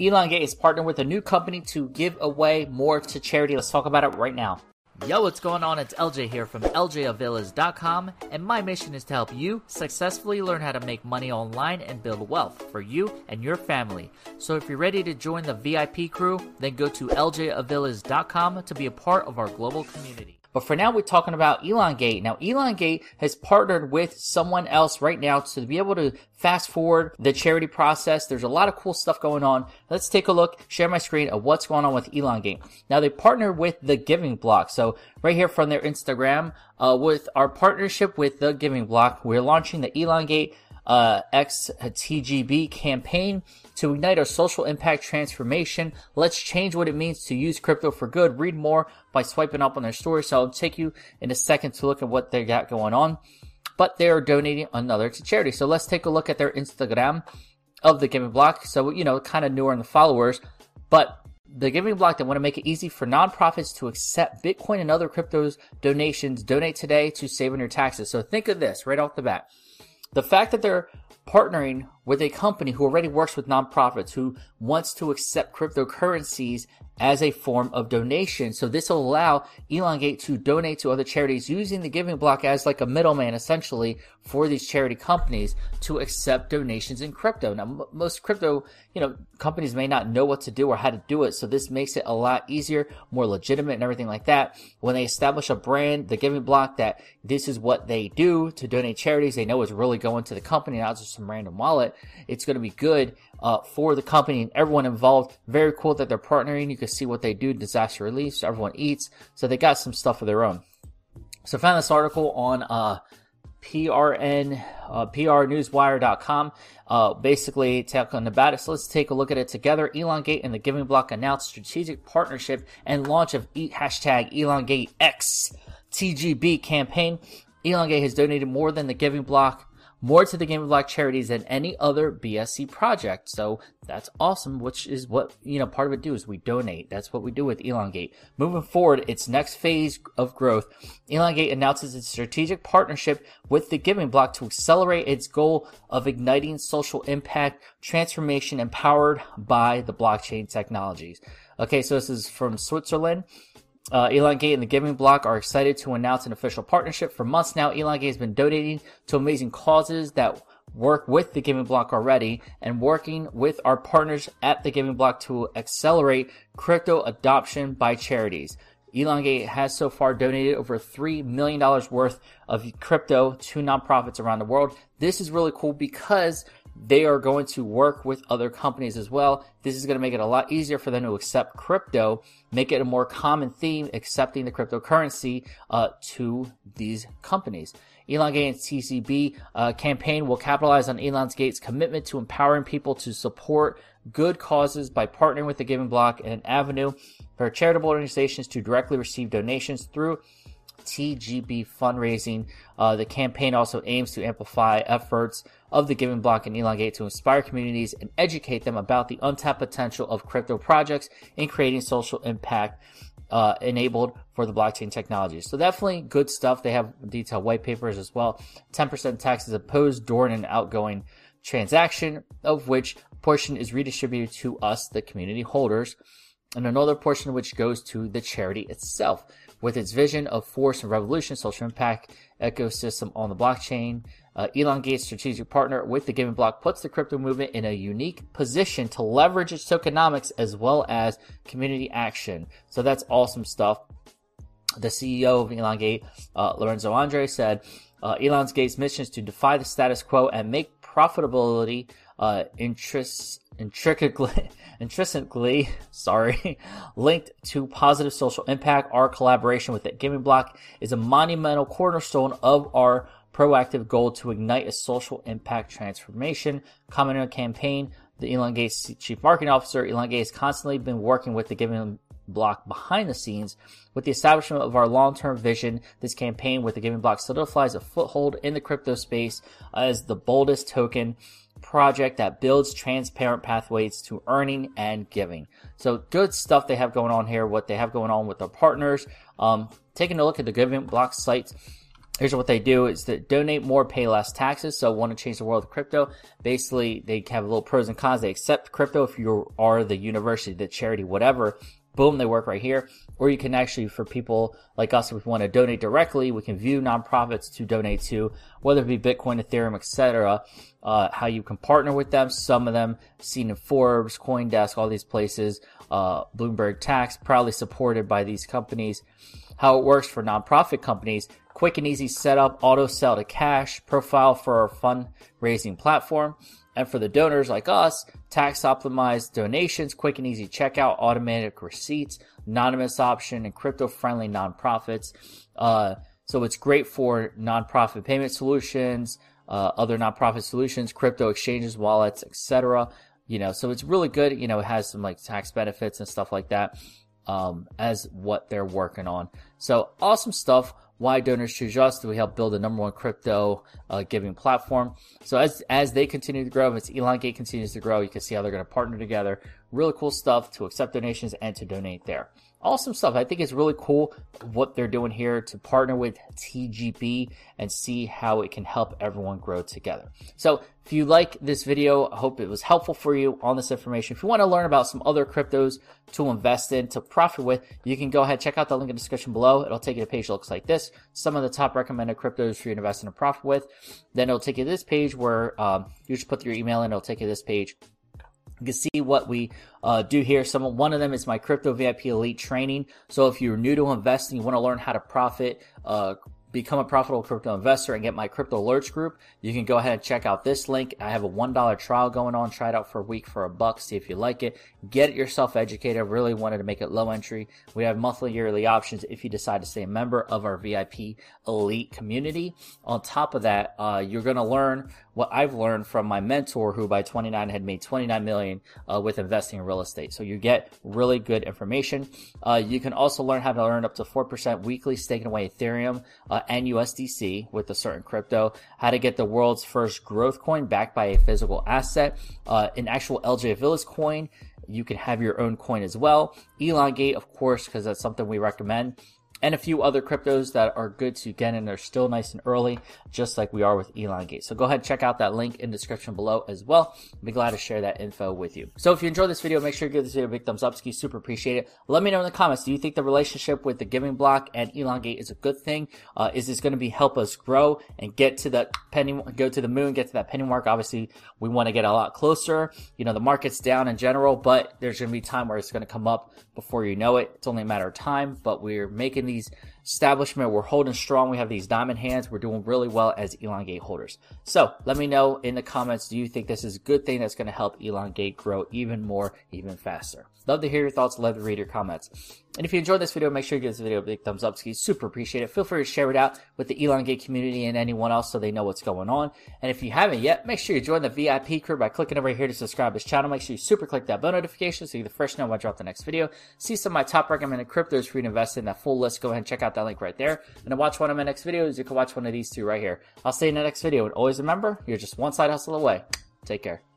Elongate is partnering with a new company to give away more to charity. Let's talk about it right now. Yo, what's going on? It's LJ here from LJAvillas.com, and my mission is to help you successfully learn how to make money online and build wealth for you and your family. So if you're ready to join the VIP crew, then go to LJAvillas.com to be a part of our global community. But for now, we're talking about Elongate. Now, Elongate has partnered with someone else right now to be able to fast forward the charity process. There's a lot of cool stuff going on. Let's take a look, share my screen of what's going on with Elongate. Now, they partner with the Giving Block. So right here from their Instagram, uh, with our partnership with the Giving Block, we're launching the Elongate uh, XTGB campaign to ignite our social impact transformation. Let's change what it means to use crypto for good. Read more by swiping up on their story. So I'll take you in a second to look at what they got going on. But they are donating another to charity. So let's take a look at their Instagram of the Giving Block. So, you know, kind of newer in the followers. But the Giving Block, they want to make it easy for nonprofits to accept Bitcoin and other cryptos donations. Donate today to save on your taxes. So think of this right off the bat. The fact that they're partnering with a company who already works with nonprofits, who wants to accept cryptocurrencies as a form of donation. So this will allow Elongate to donate to other charities using the giving block as like a middleman essentially for these charity companies to accept donations in crypto. Now, m- most crypto, you know, companies may not know what to do or how to do it. So this makes it a lot easier, more legitimate and everything like that. When they establish a brand, the giving block that this is what they do to donate charities, they know it's really going to the company, not some random wallet. It's going to be good uh, for the company and everyone involved. Very cool that they're partnering. You can see what they do, disaster relief, so everyone eats. So they got some stuff of their own. So I found this article on uh, PRN, uh, PRNewsWire.com, uh, basically talking about it. So let's take a look at it together. Elongate and the Giving Block announced strategic partnership and launch of hashtag Elongate X TGB campaign. Elongate has donated more than the Giving Block more to the Giving Block charities than any other BSC project. So that's awesome, which is what, you know, part of it do is we donate. That's what we do with Elongate. Moving forward, its next phase of growth, Elongate announces its strategic partnership with the Giving Block to accelerate its goal of igniting social impact transformation empowered by the blockchain technologies. Okay, so this is from Switzerland. Uh, Elongate and the Giving Block are excited to announce an official partnership. For months now, Elongate has been donating to amazing causes that work with the Giving Block already and working with our partners at the Giving Block to accelerate crypto adoption by charities. Elongate has so far donated over $3 million worth of crypto to nonprofits around the world. This is really cool because they are going to work with other companies as well. This is going to make it a lot easier for them to accept crypto, make it a more common theme, accepting the cryptocurrency uh, to these companies. Elongate and TGB uh, campaign will capitalize on Elongate's commitment to empowering people to support good causes by partnering with the Giving Block and an avenue for charitable organizations to directly receive donations through TGB fundraising. Uh, the campaign also aims to amplify efforts of the Giving Block and Elongate to inspire communities and educate them about the untapped potential of crypto projects in creating social impact uh, enabled for the blockchain technology. So definitely good stuff. They have detailed white papers as well. 10% tax is opposed during an outgoing transaction, of which portion is redistributed to us, the community holders, and another portion which goes to the charity itself. With its vision of force and revolution, social impact ecosystem on the blockchain, uh, Elongate's strategic partner with the Giving Block puts the crypto movement in a unique position to leverage its tokenomics as well as community action. So that's awesome stuff. The CEO of Elongate, uh, Lorenzo Andre, said, uh, Elongate's mission is to defy the status quo and make profitability uh, interest, intricately, intrinsically, sorry, linked to positive social impact. Our collaboration with the Giving Block is a monumental cornerstone of our proactive goal to ignite a social impact transformation. Commenting on campaign, the Elongate's chief marketing officer, Elongate has constantly been working with the Giving Block behind the scenes. With the establishment of our long-term vision, this campaign with the Giving Block solidifies a foothold in the crypto space as the boldest token project that builds transparent pathways to earning and giving. So good stuff they have going on here. What they have going on with their partners. Um, taking a look at the Giving Block site here's what they do is to donate more, pay less taxes. So want to change the world of crypto. Basically, they have a little pros and cons. They accept crypto if you are the university, the charity, whatever. Boom, they work right here. Or you can actually, for people like us, if we want to donate directly, we can view nonprofits to donate to, whether it be Bitcoin, Ethereum, etc. Uh, how you can partner with them. Some of them seen in Forbes, CoinDesk, all these places. Uh, Bloomberg Tax, proudly supported by these companies. How it works for nonprofit companies quick and easy setup, auto sell to cash, profile for our fundraising platform. And for the donors like us, tax optimized donations, quick and easy checkout, automatic receipts, anonymous option, and crypto friendly nonprofits. Uh, so it's great for nonprofit payment solutions, uh, other nonprofit solutions, crypto exchanges, wallets, etc. You know, so it's really good. You know, it has some like tax benefits and stuff like that um, as what they're working on. So awesome stuff why donors choose us. We help build the number one crypto uh, giving platform. So as as they continue to grow, as Elongate continues to grow, you can see how they're going to partner together. Really cool stuff to accept donations and to donate there awesome stuff. I think it's really cool what they're doing here to partner with TGB and see how it can help everyone grow together. So if you like this video, I hope it was helpful for you on this information. If you want to learn about some other cryptos to invest in, to profit with, you can go ahead, check out the link in the description below. It'll take you to a page that looks like this. Some of the top recommended cryptos for you to invest in and profit with. Then it'll take you to this page where um, you just put your email in. It'll take you to this page you can see what we uh, do here. Some one of them is my crypto VIP elite training. So if you're new to investing, you want to learn how to profit, uh, become a profitable crypto investor and get my crypto alerts group, you can go ahead and check out this link. I have a $1 trial going on. Try it out for a week for a buck. See if you like it. Get yourself educated. Really wanted to make it low entry. We have monthly, yearly options if you decide to stay a member of our VIP elite community. On top of that, uh, you're going to learn what I've learned from my mentor who by 29 had made 29 million uh, with investing in real estate. So you get really good information. Uh, you can also learn how to earn up to 4% weekly staking away Ethereum uh, and USDC with a certain crypto, how to get the world's first growth coin backed by a physical asset, uh, an actual LJ Villas coin. You can have your own coin as well. Elongate, of course, because that's something we recommend and a few other cryptos that are good to get in. They're still nice and early, just like we are with Elongate. So go ahead check out that link in the description below as well. I'll be glad to share that info with you. So if you enjoyed this video, make sure you give this video a big thumbs up. Ski, super appreciate it. Let me know in the comments. Do you think the relationship with the giving block and Elongate is a good thing? Uh, is this going to be help us grow and get to that penny, go to the moon, get to that penny mark? Obviously, we want to get a lot closer. You know, the market's down in general, but there's going to be time where it's going to come up before you know it. It's only a matter of time, but we're making these establishment. We're holding strong. We have these diamond hands. We're doing really well as Elongate holders. So let me know in the comments. Do you think this is a good thing that's going to help Elongate grow even more, even faster? Love to hear your thoughts. Love to read your comments. And if you enjoyed this video, make sure you give this video a big thumbs up. Ski, super appreciate it. Feel free to share it out with the Elongate community and anyone else so they know what's going on. And if you haven't yet, make sure you join the VIP crew by clicking over here to subscribe to this channel. Make sure you super click that bell notification so you're the first know when I drop the next video. See some of my top recommended cryptos for you to invest in. That full list, go ahead and check out that link right there. And to watch one of my next videos, you can watch one of these two right here. I'll see you in the next video. And always remember, you're just one side hustle away. Take care.